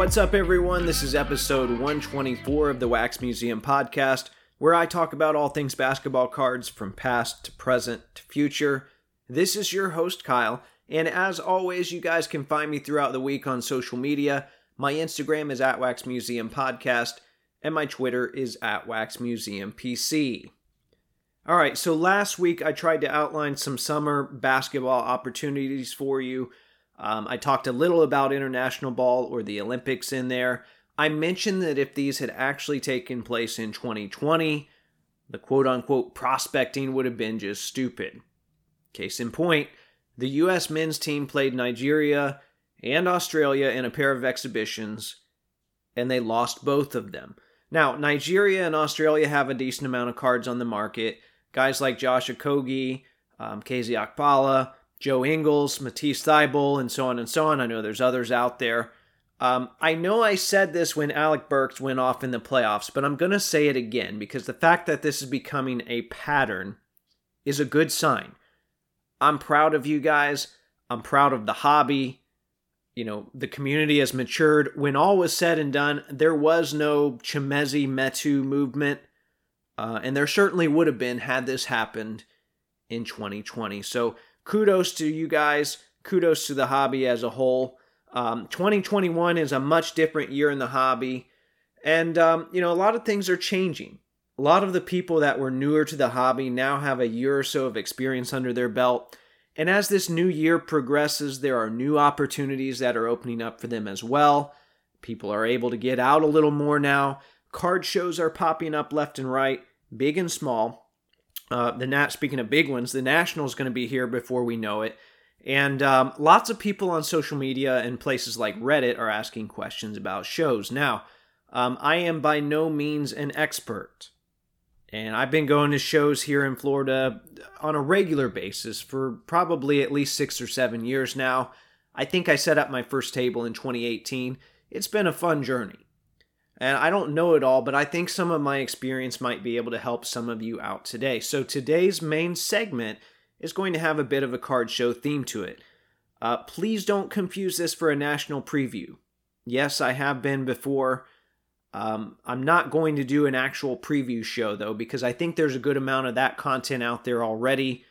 What's up, everyone? This is episode 124 of the Wax Museum podcast, where I talk about all things basketball cards from past to present to future. This is your host, Kyle, and as always, you guys can find me throughout the week on social media. My Instagram is at Wax Museum Podcast, and my Twitter is at Wax Museum PC. All right, so last week I tried to outline some summer basketball opportunities for you. Um, I talked a little about international ball or the Olympics in there. I mentioned that if these had actually taken place in 2020, the quote unquote prospecting would have been just stupid. Case in point, the U.S. men's team played Nigeria and Australia in a pair of exhibitions, and they lost both of them. Now, Nigeria and Australia have a decent amount of cards on the market. Guys like Josh Okogie, um, KZ Okpala, Joe Ingles, Matisse Thybulle, and so on and so on. I know there's others out there. Um, I know I said this when Alec Burks went off in the playoffs, but I'm going to say it again because the fact that this is becoming a pattern is a good sign. I'm proud of you guys. I'm proud of the hobby. You know, the community has matured. When all was said and done, there was no Chimezie Metu movement. Uh, and there certainly would have been had this happened in 2020. So kudos to you guys. Kudos to the hobby as a whole. Um, 2021 is a much different year in the hobby. And, um, you know, a lot of things are changing. A lot of the people that were newer to the hobby now have a year or so of experience under their belt. And as this new year progresses, there are new opportunities that are opening up for them as well. People are able to get out a little more now. Card shows are popping up left and right, big and small. Uh, the Nat, speaking of big ones, the National is going to be here before we know it, and um, lots of people on social media and places like Reddit are asking questions about shows. Now, um, I am by no means an expert, and I've been going to shows here in Florida on a regular basis for probably at least six or seven years now. I think I set up my first table in 2018. It's been a fun journey. And I don't know it all, but I think some of my experience might be able to help some of you out today. So today's main segment is going to have a bit of a card show theme to it. Uh, please don't confuse this for a national preview. Yes, I have been before. Um, I'm not going to do an actual preview show though, because I think there's a good amount of that content out there already.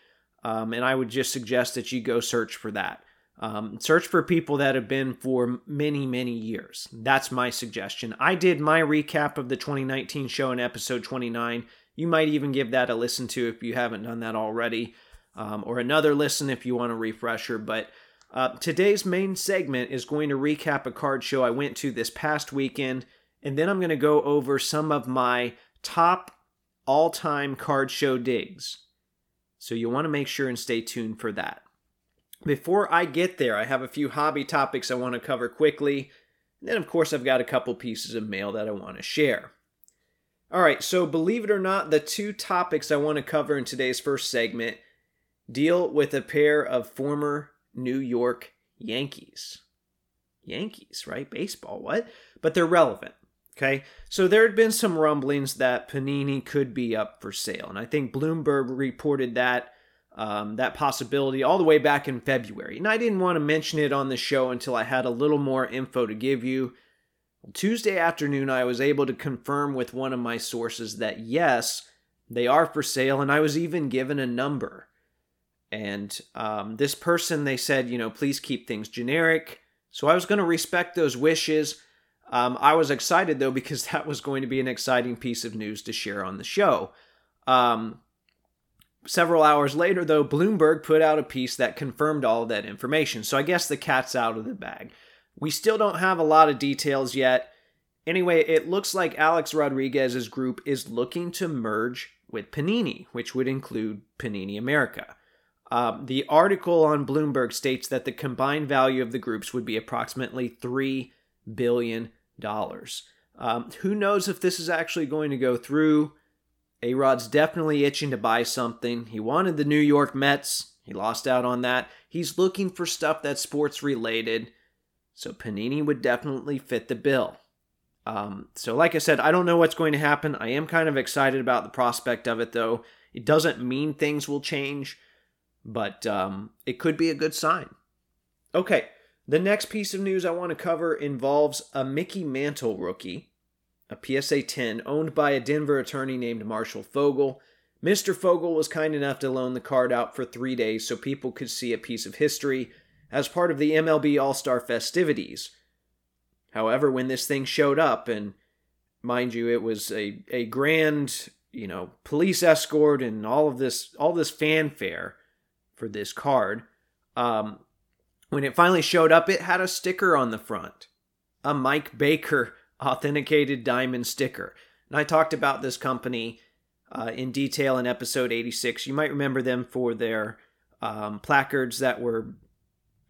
Um, and I would just suggest that you go search for that. Um, search for people that have been for many, many years. That's my suggestion. I did my recap of the 2019 show in episode 29. You might even give that a listen to if you haven't done that already, um, or another listen if you want a refresher. But uh, today's main segment is going to recap a card show I went to this past weekend, and then I'm going to go over some of my top all time card show digs. So you want to make sure and stay tuned for that. Before I get there, I have a few hobby topics I want to cover quickly. And then, of course, I've got a couple pieces of mail that I want to share. All right, so believe it or not, the two topics I want to cover in today's first segment deal with a pair of former New York Yankees. Yankees, right? Baseball, what? But they're relevant. Okay, so there had been some rumblings that Panini could be up for sale, and I think Bloomberg reported that um, that possibility all the way back in February. And I didn't want to mention it on the show until I had a little more info to give you. Tuesday afternoon, I was able to confirm with one of my sources that yes, they are for sale, and I was even given a number. And um, this person, they said, you know, please keep things generic. So I was going to respect those wishes. Um, I was excited though because that was going to be an exciting piece of news to share on the show. Um, Several hours later, though, Bloomberg put out a piece that confirmed all of that information. So I guess the cat's out of the bag. We still don't have a lot of details yet. Anyway, it looks like Alex Rodriguez's group is looking to merge with Panini, which would include Panini America. Um, the article on Bloomberg states that the combined value of the groups would be approximately $3 billion. Um, who knows if this is actually going to go through? A Rod's definitely itching to buy something. He wanted the New York Mets. He lost out on that. He's looking for stuff that's sports related. So Panini would definitely fit the bill. Um, so, like I said, I don't know what's going to happen. I am kind of excited about the prospect of it, though. It doesn't mean things will change, but um, it could be a good sign. Okay, The next piece of news I want to cover involves a Mickey Mantle rookie, a PSA 10 owned by a Denver attorney named Marshall Fogel. Mr. Fogel was kind enough to loan the card out for three days so people could see a piece of history as part of the MLB All Star festivities. However, when this thing showed up, and mind you, it was a, a grand, you know, police escort and all of this all this fanfare for this card. Um, when it finally showed up, it had a sticker on the front, a Mike Baker authenticated diamond sticker. And I talked about this company uh, in detail in episode 86. You might remember them for their um, placards that were,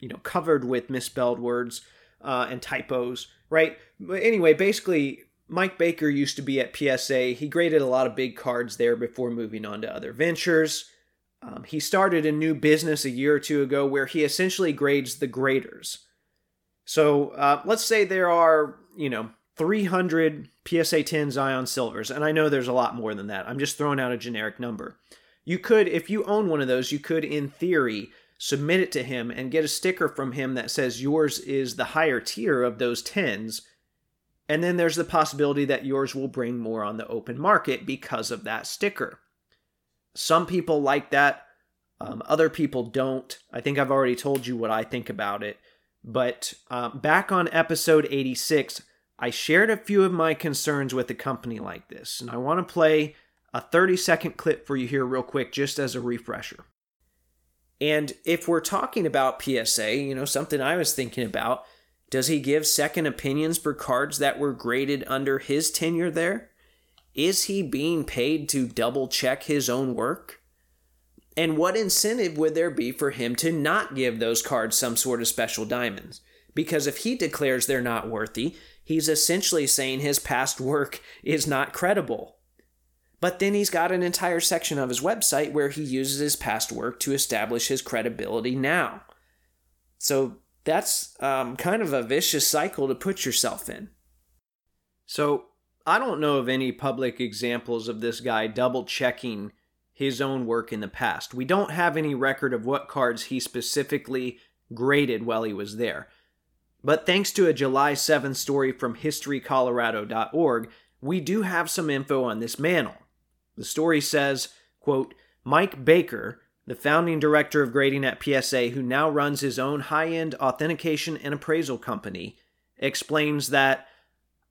you know, covered with misspelled words uh, and typos, right? But anyway, basically, Mike Baker used to be at PSA. He graded a lot of big cards there before moving on to other ventures. Um, he started a new business a year or two ago where he essentially grades the graders. So uh, let's say there are, you know, 300 PSA 10 Zion Silvers, and I know there's a lot more than that. I'm just throwing out a generic number. You could, if you own one of those, you could, in theory, submit it to him and get a sticker from him that says yours is the higher tier of those 10s. And then there's the possibility that yours will bring more on the open market because of that sticker. Some people like that, um, other people don't. I think I've already told you what I think about it. But uh, back on episode 86, I shared a few of my concerns with a company like this, and I want to play a 30 second clip for you here, real quick, just as a refresher. And if we're talking about PSA, you know, something I was thinking about, does he give second opinions for cards that were graded under his tenure there? Is he being paid to double check his own work? And what incentive would there be for him to not give those cards some sort of special diamonds? Because if he declares they're not worthy, he's essentially saying his past work is not credible. But then he's got an entire section of his website where he uses his past work to establish his credibility now. So that's um, kind of a vicious cycle to put yourself in. So I don't know of any public examples of this guy double checking his own work in the past. We don't have any record of what cards he specifically graded while he was there. But thanks to a July 7th story from historycolorado.org, we do have some info on this Mantle. The story says, quote, Mike Baker, the founding director of grading at PSA, who now runs his own high end authentication and appraisal company, explains that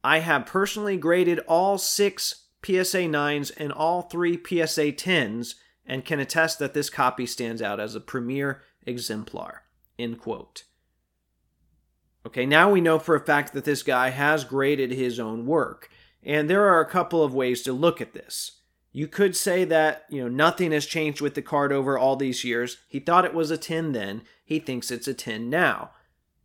I have personally graded all six PSA 9s and all three PSA 10s and can attest that this copy stands out as a premier exemplar. End quote. Okay, now we know for a fact that this guy has graded his own work. And there are a couple of ways to look at this. You could say that, you know, nothing has changed with the card over all these years. He thought it was a 10 then, he thinks it's a 10 now.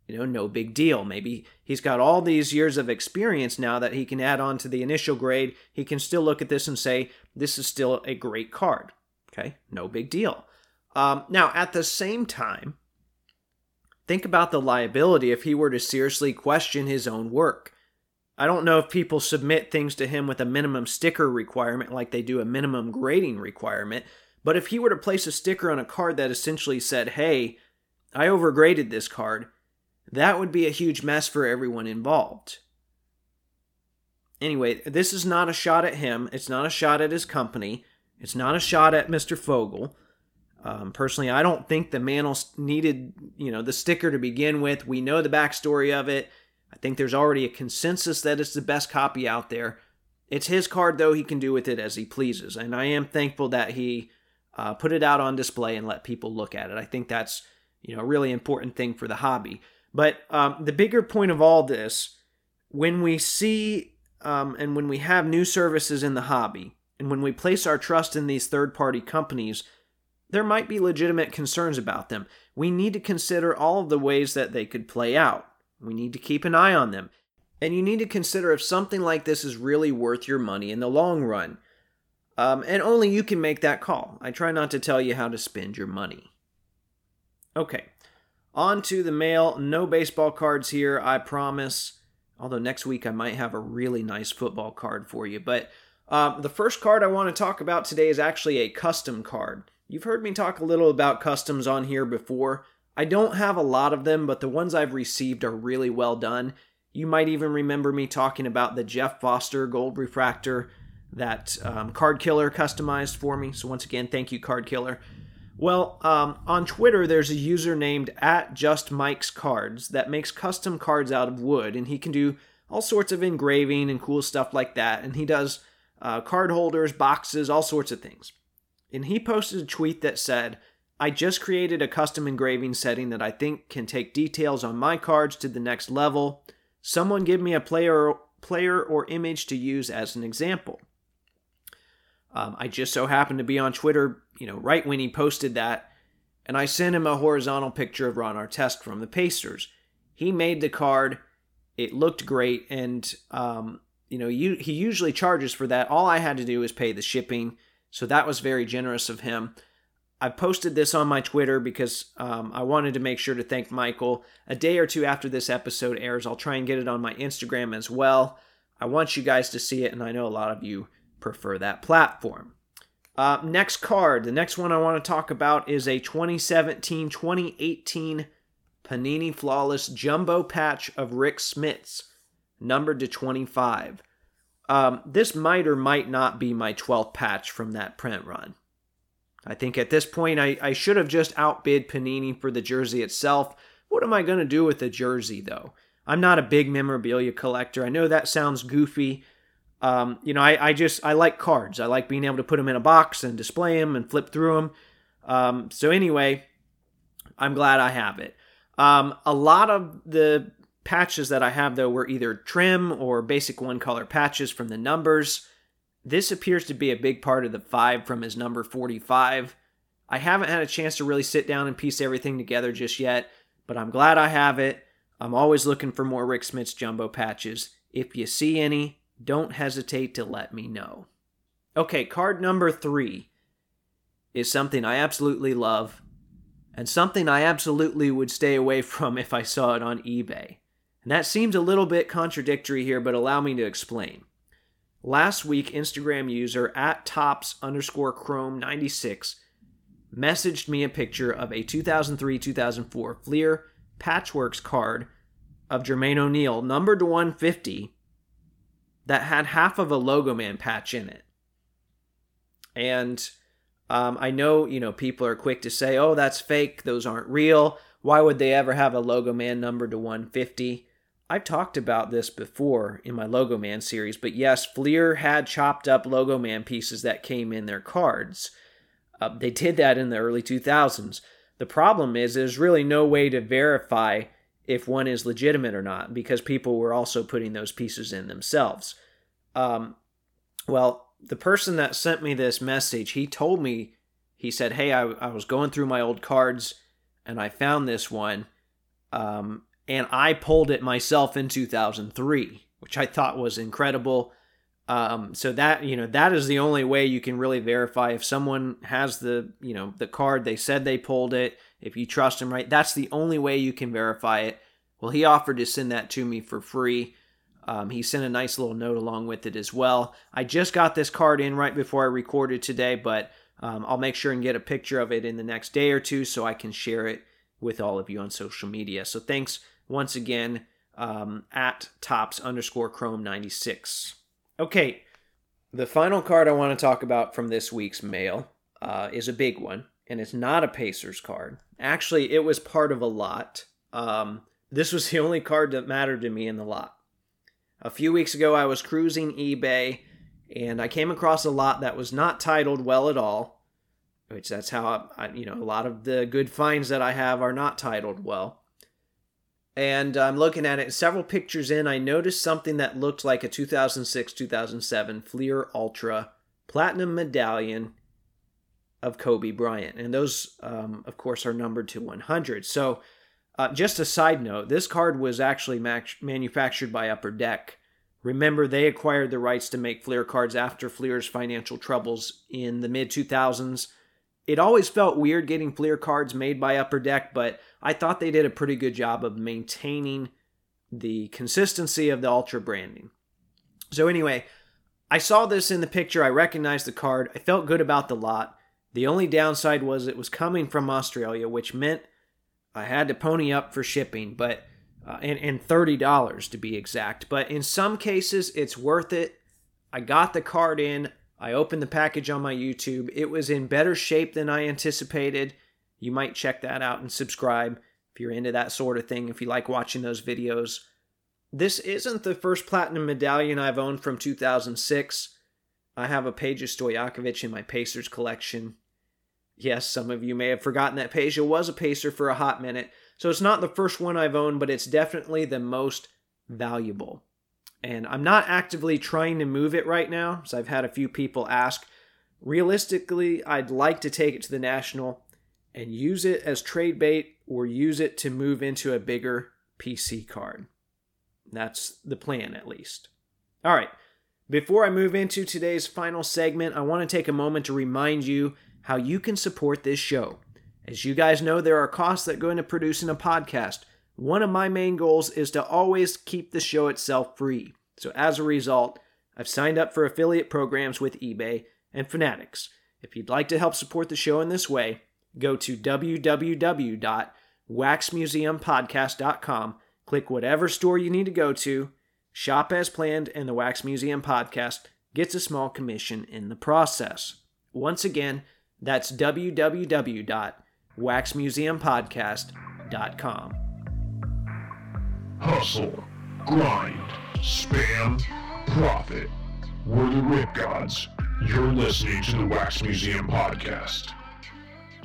You know, no big deal. Maybe he's got all these years of experience now that he can add on to the initial grade. He can still look at this and say, this is still a great card. Okay, no big deal. Um, now, at the same time, Think about the liability if he were to seriously question his own work. I don't know if people submit things to him with a minimum sticker requirement like they do a minimum grading requirement, but if he were to place a sticker on a card that essentially said, hey, I overgraded this card, that would be a huge mess for everyone involved. Anyway, this is not a shot at him. It's not a shot at his company. It's not a shot at Mr. Fogel. Um, personally, I don't think the Mantle needed, you know, the sticker to begin with. We know the backstory of it. I think there's already a consensus that it's the best copy out there. It's his card, though. He can do with it as he pleases, and I am thankful that he uh, put it out on display and let people look at it. I think that's, you know, a really important thing for the hobby. But um, the bigger point of all this, when we see um, and when we have new services in the hobby, and when we place our trust in these third-party companies there might be legitimate concerns about them. We need to consider all of the ways that they could play out. We need to keep an eye on them. And you need to consider if something like this is really worth your money in the long run. Um, and only you can make that call. I try not to tell you how to spend your money. Okay, on to the mail. No baseball cards here, I promise. Although next week I might have a really nice football card for you. But uh, the first card I want to talk about today is actually a custom card. You've heard me talk a little about customs on here before. I don't have a lot of them, but the ones I've received are really well done. You might even remember me talking about the Jeff Foster gold refractor that um, Card Killer customized for me. So, once again, thank you, Card Killer. Well, um, on Twitter, there's a user named at Just Mike's Cards that makes custom cards out of wood, and he can do all sorts of engraving and cool stuff like that. And he does uh, card holders, boxes, all sorts of things. And he posted a tweet that said, I just created a custom engraving setting that I think can take details on my cards to the next level. Someone give me a player, player or image to use as an example. Um, I just so happened to be on Twitter, you know, right when he posted that, and I sent him a horizontal picture of Ron Artest from the Pacers. He made the card. It looked great, and um, you know, you, he usually charges for that. All I had to do was pay the shipping, so that was very generous of him. I posted this on my Twitter because um, I wanted to make sure to thank Michael. A day or two after this episode airs, I'll try and get it on my Instagram as well. I want you guys to see it, and I know a lot of you prefer that platform. Uh, next card, the next one I want to talk about is a 2017 2018 Panini Flawless Jumbo Patch of Rick Smits, numbered to 25. Um, this might or might not be my 12th patch from that print run. I think at this point I, I should have just outbid Panini for the jersey itself. What am I going to do with the jersey, though? I'm not a big memorabilia collector. I know that sounds goofy, um, you know, I, I just I like cards. I like being able to put them in a box and display them and flip through them. Um, so anyway, I'm glad I have it. Um, a lot of the patches that I have though were either trim or basic one color patches from the numbers. This appears to be a big part of the five from his number 45. I haven't had a chance to really sit down and piece everything together just yet, but I'm glad I have it. I'm always looking for more Rick Smits jumbo patches. If you see any, don't hesitate to let me know. Okay, card number three is something I absolutely love and something I absolutely would stay away from if I saw it on eBay. And that seems a little bit contradictory here, but allow me to explain. Last week, Instagram user at tops underscore chrome 96 messaged me a picture of a 2003 2004 Fleer Patchworks card of Jermaine O'Neal, numbered to 150, that had half of a Logo Man patch in it. And um, I know, you know, people are quick to say, oh, that's fake. Those aren't real. Why would they ever have a Logo Man number to 150? I've talked about this before in my Logo Man series, but yes, Fleer had chopped up Logo Man pieces that came in their cards. Uh, they did that in the early 2000s. The problem is, there's really no way to verify if one is legitimate or not because people were also putting those pieces in themselves. Um, well, the person that sent me this message, he told me, he said, Hey, I, I was going through my old cards and I found this one. Um, and I pulled it myself in 2003, which I thought was incredible. Um, so that you know that is the only way you can really verify if someone has the you know the card. They said they pulled it. If you trust them right that's the only way you can verify it. Well he offered to send that to me for free. Um, he sent a nice little note along with it as well. I just got this card in right before i recorded today but um, i'll make sure and get a picture of it in the next day or two so i can share it with all of you on social media. So thanks once again um, at tops underscore chrome 96 Okay, the final card I want to talk about from this week's mail uh, is a big one, and it's not a Pacers card. Actually, it was part of a lot. Um, this was the only card that mattered to me in the lot. A few weeks ago, I was cruising eBay, and I came across a lot that was not titled well at all. Which that's how I, you know a lot of the good finds that I have are not titled well and I'm looking at it. Several pictures in, I noticed something that looked like a 2006 2007 Fleer Ultra Platinum Medallion of Kobe Bryant. And those, um, of course, are numbered to 100. So, uh, just a side note this card was actually manufactured by Upper Deck. Remember, they acquired the rights to make Fleer cards after Fleer's financial troubles in the mid 2000s. It always felt weird getting Fleer cards made by Upper Deck, but I thought they did a pretty good job of maintaining the consistency of the Ultra branding. So, anyway, I saw this in the picture. I recognized the card. I felt good about the lot. The only downside was it was coming from Australia, which meant I had to pony up for shipping, but uh, and, and $30 to be exact. But in some cases, it's worth it. I got the card in. I opened the package on my YouTube. It was in better shape than I anticipated. You might check that out and subscribe if you're into that sort of thing, if you like watching those videos. This isn't the first platinum medallion I've owned from 2006. I have a Peja Stojakovic in my Pacers collection. Yes, some of you may have forgotten that Peja was a Pacer for a hot minute, so it's not the first one I've owned, but it's definitely the most valuable. And I'm not actively trying to move it right now, so I've had a few people ask. Realistically, I'd like to take it to the National and use it as trade bait or use it to move into a bigger PC card. That's the plan, at least. All right, before I move into today's final segment, I want to take a moment to remind you how you can support this show. As you guys know, there are costs that go into producing a podcast. One of my main goals is to always keep the show itself free. So as a result, I've signed up for affiliate programs with eBay and Fanatics. If you'd like to help support the show in this way, go to www.waxmuseumpodcast.com, click whatever store you need to go to, shop as planned, and the Wax Museum Podcast gets a small commission in the process. Once again, that's www.waxmuseumpodcast.com. Hustle, grind, spam, profit. We're the Rip Gods. You're listening to the Wax Museum Podcast.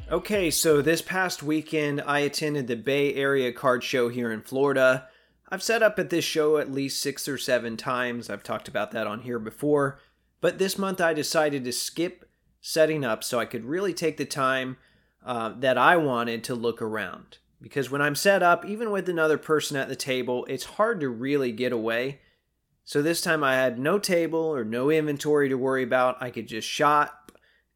Okay, so this past weekend I attended the Bay Area Card Show here in Florida. I've set up at this show at least six or seven times. I've talked about that on here before. But this month I decided to skip setting up so I could really take the time uh, that I wanted to look around. Because when I'm set up, even with another person at the table, it's hard to really get away. So this time I had no table or no inventory to worry about. I could just shop,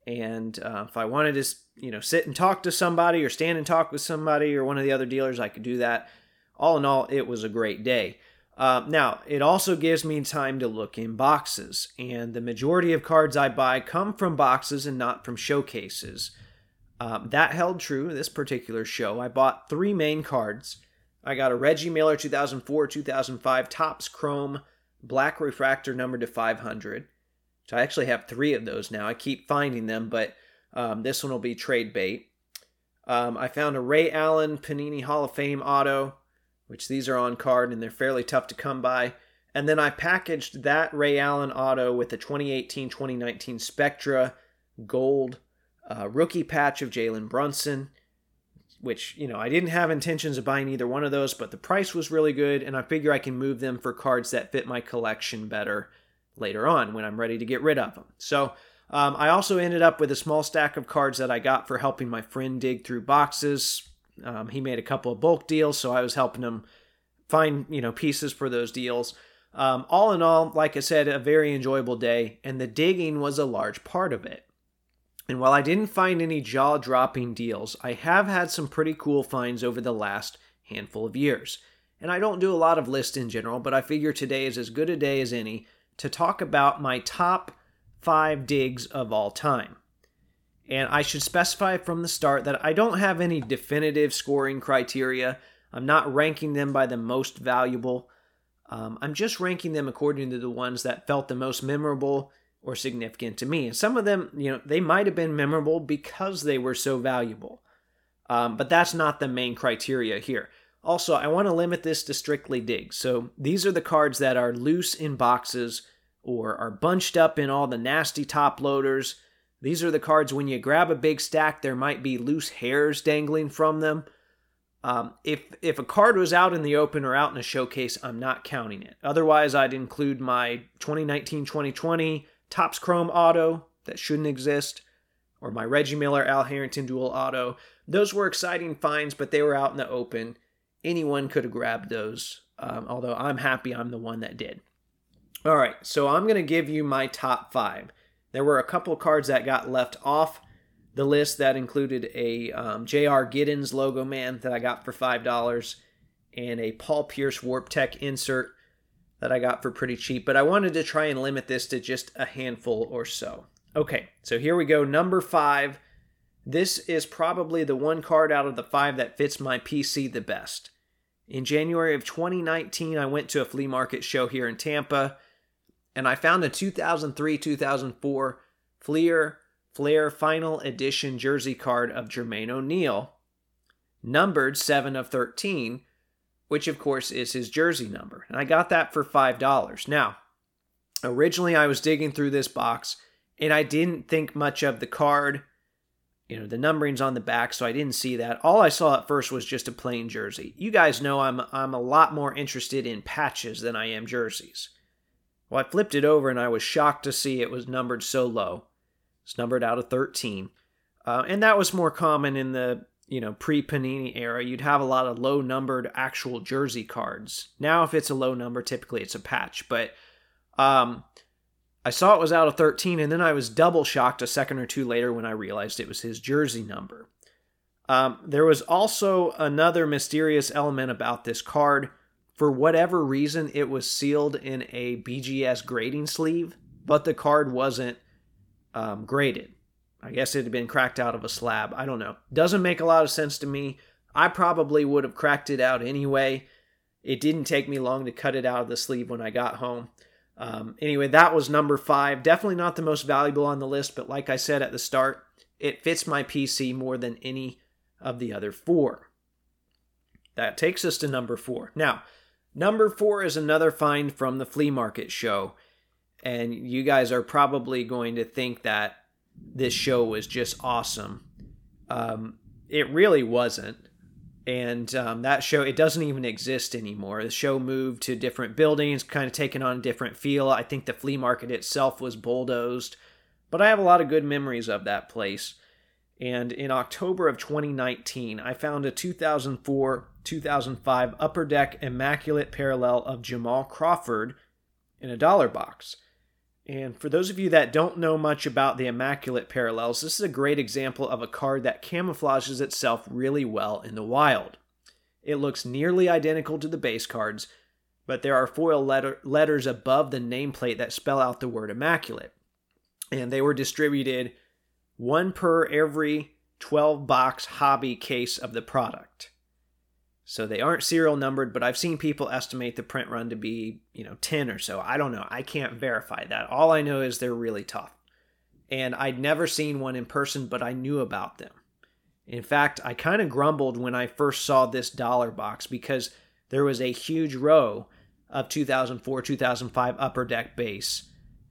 and uh, if I wanted to, you know, sit and talk to somebody or stand and talk with somebody or one of the other dealers, I could do that. All in all, it was a great day. Uh, now, it also gives me time to look in boxes, and the majority of cards I buy come from boxes and not from showcases. Um, that held true this particular show. I bought three main cards. I got a Reggie Miller 2004 2005 Topps Chrome Black Refractor numbered to 500. So I actually have three of those now. I keep finding them, but um, this one will be trade bait. Um, I found a Ray Allen Panini Hall of Fame auto which these are on card and they're fairly tough to come by. And then I packaged that Ray Allen auto with a 2018 2019 Spectra Gold uh, rookie patch of Jalen Brunson, which, you know, I didn't have intentions of buying either one of those, but the price was really good, and I figure I can move them for cards that fit my collection better later on when I'm ready to get rid of them. So, um, I also ended up with a small stack of cards that I got for helping my friend dig through boxes um, he made a couple of bulk deals, so I was helping him find you know pieces for those deals. Um, all in all, like I said, a very enjoyable day, and the digging was a large part of it. And while I didn't find any jaw dropping deals, I have had some pretty cool finds over the last handful of years. And I don't do a lot of lists in general, but I figure today is as good a day as any to talk about my top five digs of all time. And I should specify from the start that I don't have any definitive scoring criteria. I'm not ranking them by the most valuable. Um, I'm just ranking them according to the ones that felt the most memorable or significant to me. And some of them, you know, they might have been memorable because they were so valuable. Um, but that's not the main criteria here. Also, I want to limit this to strictly digs. So these are the cards that are loose in boxes or are bunched up in all the nasty top loaders these are the cards when you grab a big stack, there might be loose hairs dangling from them. Um, if if a card was out in the open or out in a showcase, I'm not counting it. Otherwise, I'd include my 2019-2020 Topps Chrome Auto that shouldn't exist, or my Reggie Miller Al Harrington Dual Auto. Those were exciting finds, but they were out in the open. Anyone could have grabbed those. Um, although I'm happy I'm the one that did. All right, so I'm going to give you my top five. There were a couple cards that got left off the list that included a um, J.R. Giddens logo man that I got for $5 and a Paul Pierce Warp Tech insert that I got for pretty cheap, but I wanted to try and limit this to just a handful or so. Okay, so here we go. Number five. This is probably the one card out of the five that fits my PC the best. In January of 2019, I went to a flea market show here in Tampa and I found a 2003 2004 Fleer Flair Final Edition jersey card of Jermaine O'Neal, numbered 7 of 13, which of course is his jersey number. And I got that for $5. Now, originally I was digging through this box and I didn't think much of the card. You know, the numbering's on the back, so I didn't see that. All I saw at first was just a plain jersey. You guys know I'm I'm a lot more interested in patches than I am jerseys. Well, I flipped it over and I was shocked to see it was numbered so low. It's numbered out of 13. Uh, and that was more common in the you know pre-Panini era. You'd have a lot of low numbered actual jersey cards. Now, if it's a low number, typically it's a patch. But um, I saw it was out of 13, and then I was double shocked a second or two later when I realized it was his jersey number. Um, there was also another mysterious element about this card. For whatever reason, it was sealed in a BGS grading sleeve, but the card wasn't um, graded. I guess it had been cracked out of a slab. I don't know. Doesn't make a lot of sense to me. I probably would have cracked it out anyway. It didn't take me long to cut it out of the sleeve when I got home. Um, anyway, that was number five. Definitely not the most valuable on the list, but like I said at the start, it fits my PC more than any of the other four. That takes us to number four. Now, number four is another find from the flea market show. And you guys are probably going to think that this show was just awesome. Um, it really wasn't. And um, that show it doesn't even exist anymore. The show moved to different buildings kind of taken on a different feel. I think the flea market itself was bulldozed but i have a lot of good memories of that place. And in october of 2019 i found a 2004 2005 upper deck immaculate parallel of jamal crawford in a dollar box and for those of you that don't know much about the Immaculate Parallels, this is a great example of a card that camouflages itself really well in the wild. It looks nearly identical to the base cards, but there are foil letter- letters above the nameplate that spell out the word Immaculate. And they were distributed one per every 12 box hobby case of the product. So they aren't serial numbered, but I've seen people estimate the print run to be, you know, 10 or so. I don't know. I can't verify that. All I know is they're really tough. And I'd never seen one in person, but I knew about them. In fact, I kind of grumbled when I first saw this dollar box because there was a huge row of 2004 2005 Upper Deck base.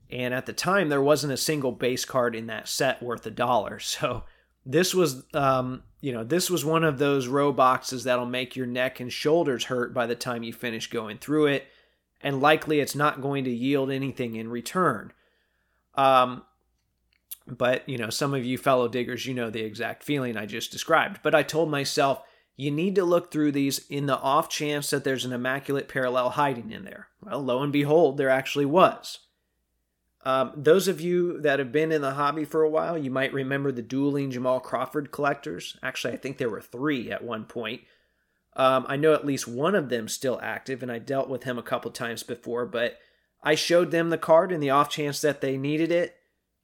And at the time, there wasn't a single base card in that set worth a dollar. So this was um, you know, this was one of those row boxes that'll make your neck and shoulders hurt by the time you finish going through it, and likely it's not going to yield anything in return. Um, but, you know, some of you fellow diggers, you know the exact feeling I just described. But I told myself, you need to look through these in the off chance that there's an immaculate parallel hiding in there. Well, lo and behold, there actually was. Um, those of you that have been in the hobby for a while, you might remember the dueling Jamal Crawford collectors. Actually, I think there were three at one point. Um, I know at least one of them still active, and I dealt with him a couple times before, but I showed them the card in the off chance that they needed it.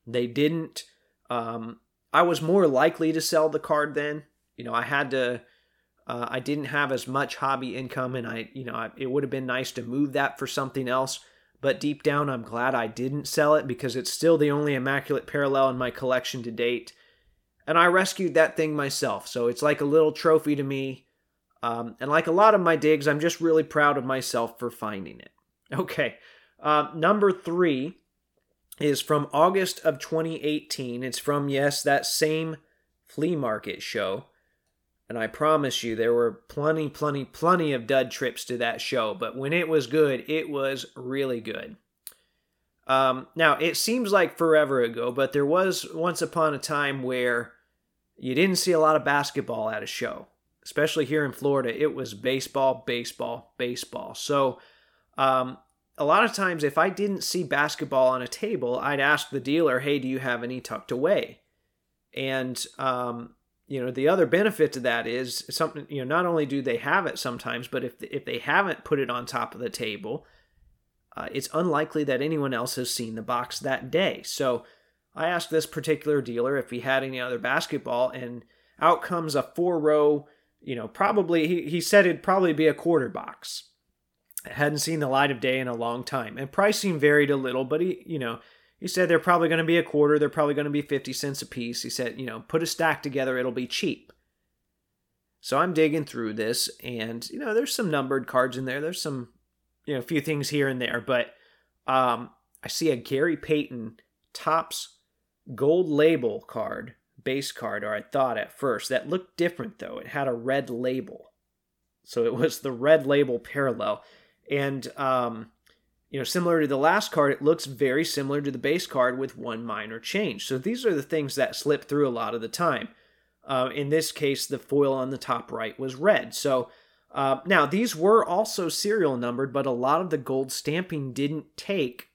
They didn't. Um, I was more likely to sell the card then. You know, I had to. Uh, I didn't have as much hobby income, and I, you know, I, it would have been nice to move that for something else but deep down I'm glad I didn't sell it because it's still the only immaculate parallel in my collection to date. And I rescued that thing myself, so it's like a little trophy to me. Um, and like a lot of my digs, I'm just really proud of myself for finding it. Okay, uh, number three is from August of 2018. It's from, yes, that same flea market show. And I promise you, there were plenty, plenty, plenty of dud trips to that show. But when it was good, it was really good. Um, now, it seems like forever ago, but there was once upon a time where you didn't see a lot of basketball at a show, especially here in Florida. It was baseball, baseball, baseball. So, um, a lot of times, if I didn't see basketball on a table, I'd ask the dealer, "Hey, do you have any tucked away?" And um, you know the other benefit to that is something you know not only do they have it sometimes but if if they haven't put it on top of the table uh, it's unlikely that anyone else has seen the box that day so I asked this particular dealer if he had any other basketball, and out comes a four row, you know, probably, he, he said it'd probably be a quarter box. It hadn't seen the light of day in a long time. And pricing varied a little, but he, you know, he said they're probably going to be a quarter, they're probably going to be 50 cents a piece. He said, you know, put a stack together, it'll be cheap. So I'm digging through this, and, you know, there's some numbered cards in there. There's some, you know, a few things here and there, but um, I see a Gary Payton Topps gold label card, base card, or I thought at first. That looked different though. It had a red label. So it was the red label parallel. And, um, you know, similar to the last card, it looks very similar to the base card with one minor change. So these are the things that slip through a lot of the time. Uh, in this case, the foil on the top right was red. So uh, now these were also serial numbered, but a lot of the gold stamping didn't take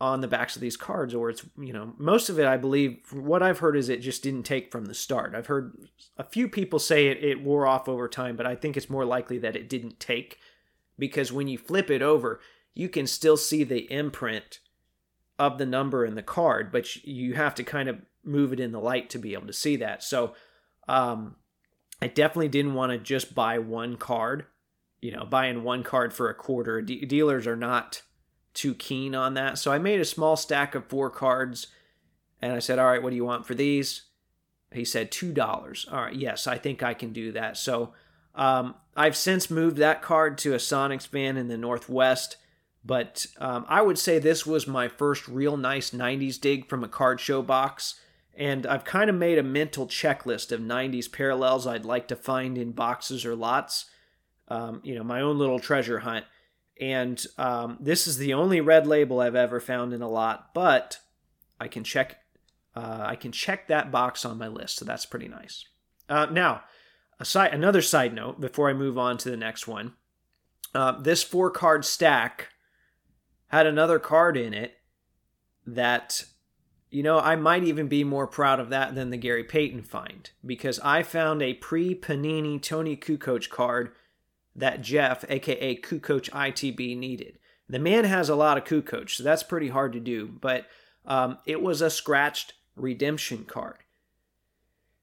on the backs of these cards, or it's, you know, most of it, I believe, what I've heard is it just didn't take from the start. I've heard a few people say it, it wore off over time, but I think it's more likely that it didn't take because when you flip it over, you can still see the imprint of the number in the card, but you have to kind of move it in the light to be able to see that. So, um, I definitely didn't want to just buy one card. You know, buying one card for a quarter. De- dealers are not too keen on that. So I made a small stack of four cards and I said, All right, what do you want for these? He said, $2. All right, yes, I think I can do that. So um, I've since moved that card to a Sonics fan in the Northwest. But um, I would say this was my first real nice 90s dig from a card show box. And I've kind of made a mental checklist of 90s parallels I'd like to find in boxes or lots. Um, you know, my own little treasure hunt. And um, this is the only red label I've ever found in a lot, but I can check uh, I can check that box on my list, so that's pretty nice. Uh, now, another side note before I move on to the next one. Uh, this four card stack had another card in it that, you know, I might even be more proud of that than the Gary Payton find because I found a pre Panini Toni Kukoc card that Jeff, aka Kukoc ITB, needed. The man has a lot of Kukoc, so that's pretty hard to do, but um, it was a scratched redemption card.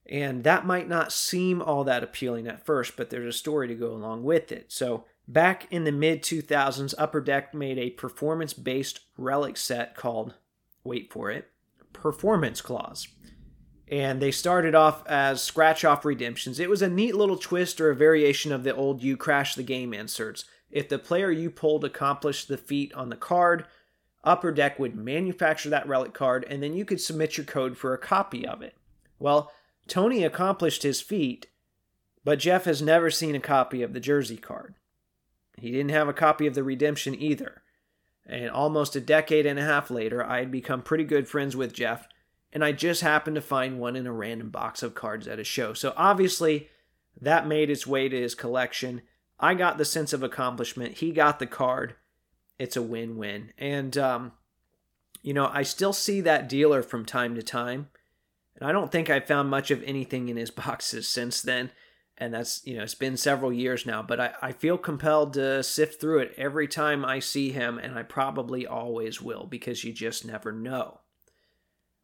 And that might not seem all that appealing at first, but there's a story to go along with it. So, back in the mid 2000s, Upper Deck made a performance based relic set called, wait for it, Performance Clause and they started off as scratch off redemptions. It was a neat little twist or a variation of the old you crash the game inserts. If the player you pulled accomplished the feat on the card, Upper Deck would manufacture that relic card and then you could submit your code for a copy of it. Well, Toni accomplished his feat, but Jeff has never seen a copy of the jersey card. He didn't have a copy of the redemption either. And almost a decade and a half later, I had become pretty good friends with Jeff and I just happened to find one in a random box of cards at a show. So obviously, that made its way to his collection. I got the sense of accomplishment. He got the card. It's a win win. And, um, you know, I still see that dealer from time to time. And I don't think I've found much of anything in his boxes since then. And that's, you know, it's been several years now. But I, I feel compelled to sift through it every time I see him. And I probably always will because you just never know.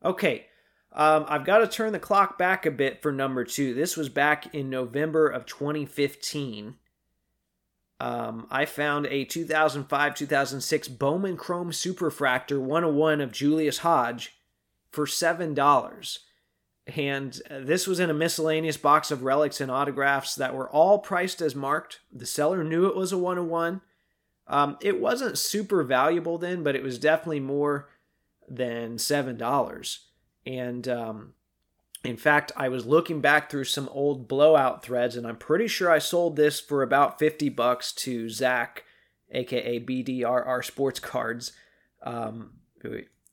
Okay, um, I've got to turn the clock back a bit for number two. This was back in November of 2015. Um, I found a 2005 2006 Bowman Chrome Superfractor 101 of Julius Hodge for $7. And this was in a miscellaneous box of relics and autographs that were all priced as marked. The seller knew it was a 101. Um, it wasn't super valuable then, but it was definitely more than seven dollars. And um, in fact, I was looking back through some old blowout threads, and I'm pretty sure I sold this for about fifty bucks to Zach, aka BDRR Sports Cards. Um,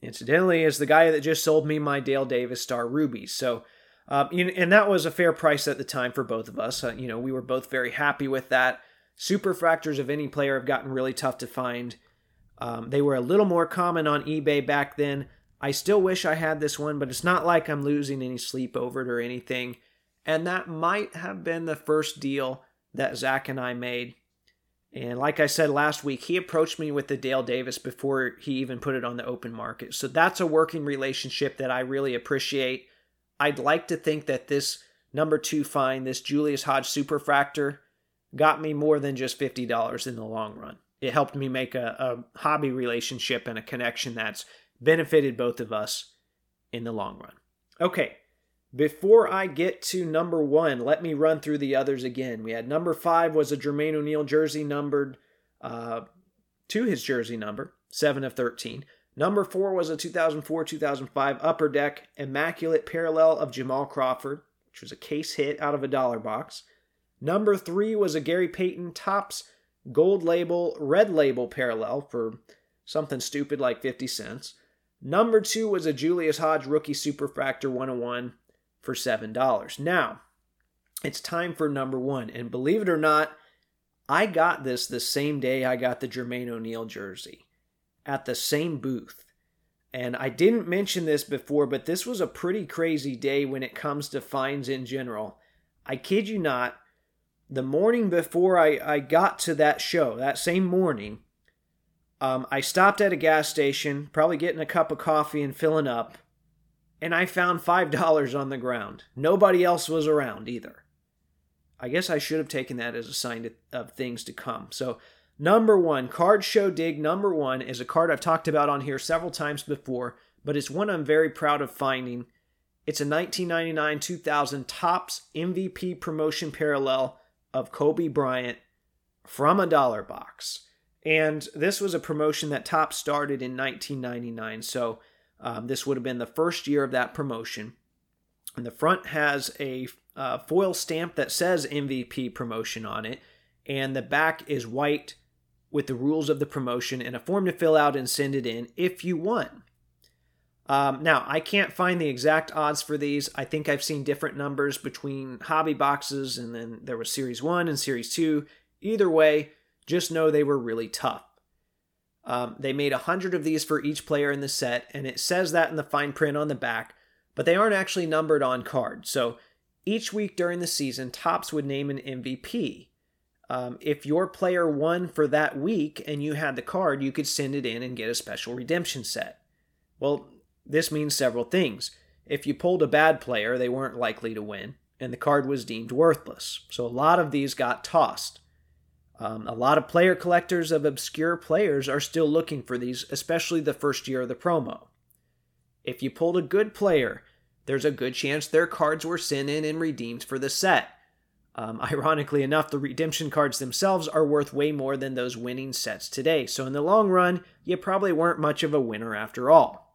incidentally is the guy that just sold me my Dale Davis Star Rubies. So. Um, and that was a fair price at the time for both of us. Uh, you know, we were both very happy with that. Superfractors of any player have gotten really tough to find. Um, they were a little more common on eBay back then. I still wish I had this one, but it's not like I'm losing any sleep over it or anything. And that might have been the first deal that Zach and I made. And like I said last week, he approached me with the Dale Davis before he even put it on the open market. So that's a working relationship that I really appreciate. I'd like to think that this number two find, this Julius Hodge Superfractor, got me more than just $50 in the long run. It helped me make a, a hobby relationship and a connection that's benefited both of us in the long run. Okay, before I get to number one, let me run through the others again. We had number five was a Jermaine O'Neal jersey numbered uh, to his jersey number, 7 of 13. Number four was a 2004 2005 Upper Deck Immaculate Parallel of Jamal Crawford, which was a case hit out of a dollar box. Number three was a Gary Payton Topps Gold Label Red Label Parallel for something stupid like 50 cents. Number two was a Julius Hodge Rookie Superfractor 101 for $7. Now, it's time for number one. And believe it or not, I got this the same day I got the Jermaine O'Neal jersey at the same booth. And I didn't mention this before, but this was a pretty crazy day when it comes to fines in general. I kid you not, the morning before I, I got to that show, that same morning, um, I stopped at a gas station, probably getting a cup of coffee and filling up, and I found $5 on the ground. Nobody else was around either. I guess I should have taken that as a sign of things to come. So, number one, Card Show Dig number one is a card I've talked about on here several times before, but it's one I'm very proud of finding. It's a 1999 2000 Topps MVP promotion parallel of Kobe Bryant from a dollar box. And this was a promotion that Topps started in 1999. So, um, this would have been the first year of that promotion. And the front has a uh, foil stamp that says MVP promotion on it, and the back is white with the rules of the promotion and a form to fill out and send it in if you won. Um, now, I can't find the exact odds for these. I think I've seen different numbers between hobby boxes, and then there was Series 1 and Series 2. Either way, just know they were really tough. Um, they made a hundred of these for each player in the set, and it says that in the fine print on the back, but they aren't actually numbered on card. So each week during the season, Topps would name an MVP. Um, if your player won for that week and you had the card, you could send it in and get a special redemption set. Well, this means several things. If you pulled a bad player, they weren't likely to win, and the card was deemed worthless. So a lot of these got tossed. Um, a lot of player collectors of obscure players are still looking for these, especially the first year of the promo. If you pulled a good player, there's a good chance their cards were sent in and redeemed for the set. Um, ironically enough, the redemption cards themselves are worth way more than those winning sets today, so in the long run, you probably weren't much of a winner after all.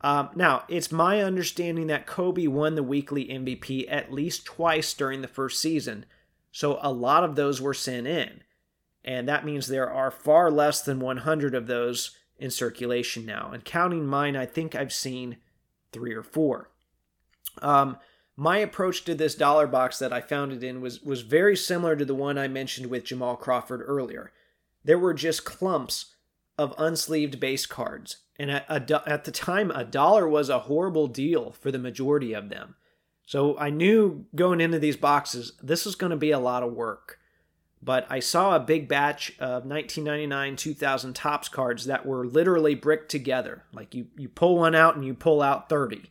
Um, now, it's my understanding that Kobe won the weekly MVP at least twice during the first season, so a lot of those were sent in. And that means there are far less than 100 of those in circulation now. And counting mine, I think I've seen three or four. Um, my approach to this dollar box that I found it in was, was very similar to the one I mentioned with Jamal Crawford earlier. There were just clumps of unsleeved base cards. And at, at the time, a dollar was a horrible deal for the majority of them. So I knew going into these boxes, this was going to be a lot of work. But I saw a big batch of 1999 2000 Topps cards that were literally bricked together. Like you, you pull one out and you pull out 30.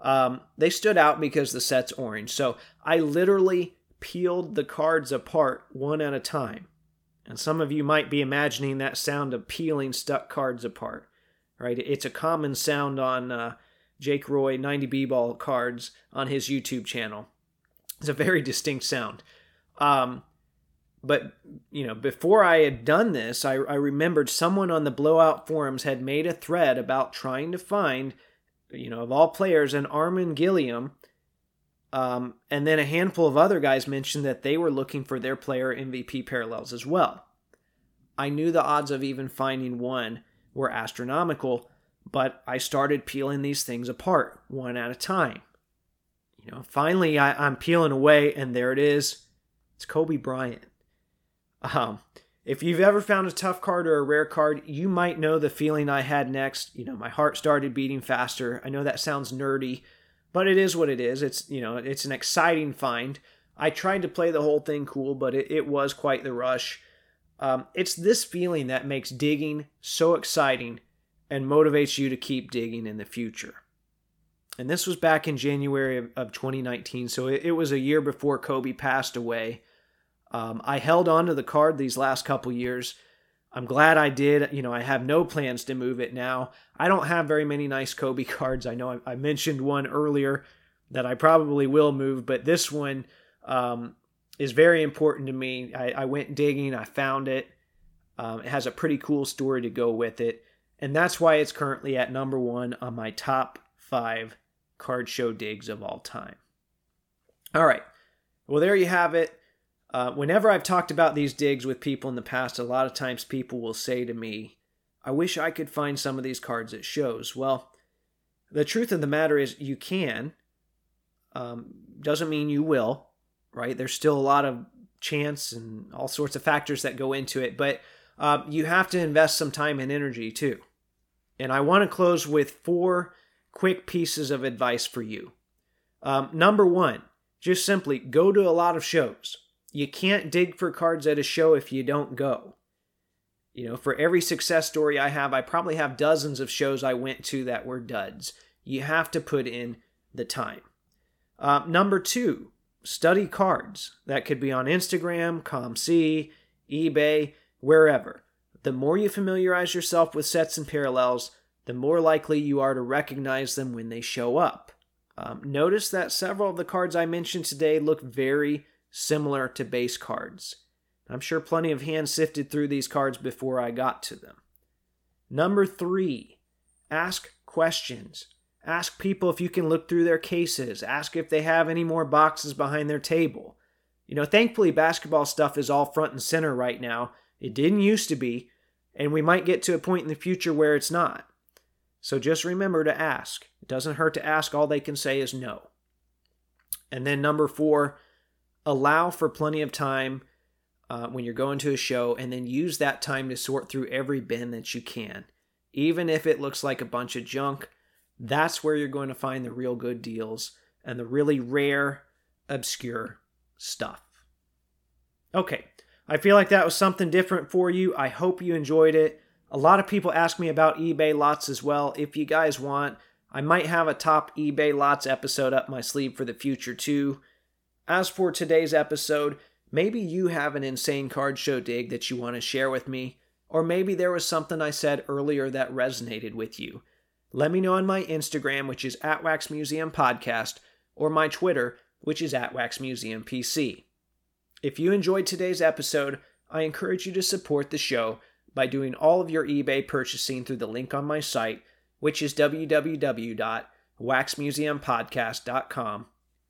Um, they stood out because the set's orange. So I literally peeled the cards apart one at a time. And some of you might be imagining that sound of peeling stuck cards apart, right? It's a common sound on uh, Jake Roy 90B ball cards on his YouTube channel. It's a very distinct sound. Um, but you know, before I had done this, I, I remembered someone on the blowout forums had made a thread about trying to find, you know, of all players, an Armen Gilliam. Um, and then a handful of other guys mentioned that they were looking for their player MVP parallels as well. I knew the odds of even finding one were astronomical, but I started peeling these things apart one at a time. You know, finally I, am peeling away, and there it is. It's Kobe Bryant. Um, if you've ever found a tough card or a rare card, you might know the feeling I had next. You know, my heart started beating faster. I know that sounds nerdy, but it is what it is. It's you know, it's an exciting find. I tried to play the whole thing cool, but it, it was quite the rush. Um, it's this feeling that makes digging so exciting and motivates you to keep digging in the future. And this was back in January of, of 2019, so it, it, was a year before Kobe passed away. Um, I held on to the card these last couple years. I'm glad I did. You know, I have no plans to move it now. I don't have very many nice Kobe cards. I know I, I mentioned one earlier that I probably will move, but this one um, is very important to me. I, I went digging, I found it. Um, it has a pretty cool story to go with it, and that's why it's currently at number one on my top five card show digs of all time. All right, well, there you have it. Uh, whenever I've talked about these digs with people in the past, a lot of times people will say to me, I wish I could find some of these cards at shows. Well, the truth of the matter is, you can. Um, doesn't mean you will right? There's still a lot of chance and all sorts of factors that go into it, but uh, you have to invest some time and energy too. And I want to close with four quick pieces of advice for you. Um, number one, just simply go to a lot of shows. You can't dig for cards at a show if you don't go. You know, for every success story I have, I probably have dozens of shows I went to that were duds. You have to put in the time. Uh, number two, study cards. That could be on Instagram, COMC, eBay, wherever. The more you familiarize yourself with sets and parallels, the more likely you are to recognize them when they show up. Um, notice that several of the cards I mentioned today look very similar to base cards. I'm sure plenty of hands sifted through these cards before I got to them. Number three, ask questions. Ask people if you can look through their cases. Ask if they have any more boxes behind their table. You know, thankfully, basketball stuff is all front and center right now. It didn't used to be, and we might get to a point in the future where it's not. So just remember to ask. It doesn't hurt to ask. All they can say is no. And then number four, allow for plenty of time uh, when you're going to a show, and then use that time to sort through every bin that you can. Even if it looks like a bunch of junk, that's where you're going to find the real good deals and the really rare, obscure stuff. Okay, I feel like that was something different for you. I hope you enjoyed it. A lot of people ask me about eBay lots as well. If you guys want, I might have a top eBay lots episode up my sleeve for the future too. As for today's episode, maybe you have an insane card show dig that you want to share with me, or maybe there was something I said earlier that resonated with you. Let me know on my Instagram, which is at Wax Museum Podcast, or my Twitter, which is at Wax Museum PC. If you enjoyed today's episode, I encourage you to support the show by doing all of your eBay purchasing through the link on my site, which is www.waxmuseumpodcast.com.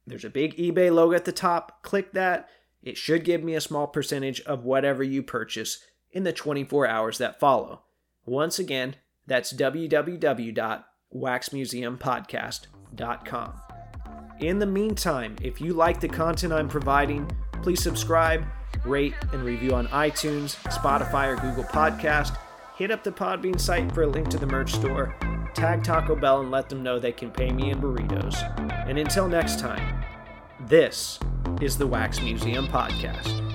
There's a big eBay logo at the top. Click that. It should give me a small percentage of whatever you purchase in the 24 hours that follow. Once again, that's www.waxmuseumpodcast.com. In the meantime, if you like the content I'm providing, please subscribe, rate, and review on iTunes, Spotify, or Google Podcast. Hit up the Podbean site for a link to the merch store. Tag Taco Bell and let them know they can pay me in burritos. And until next time, this is the Wax Museum Podcast.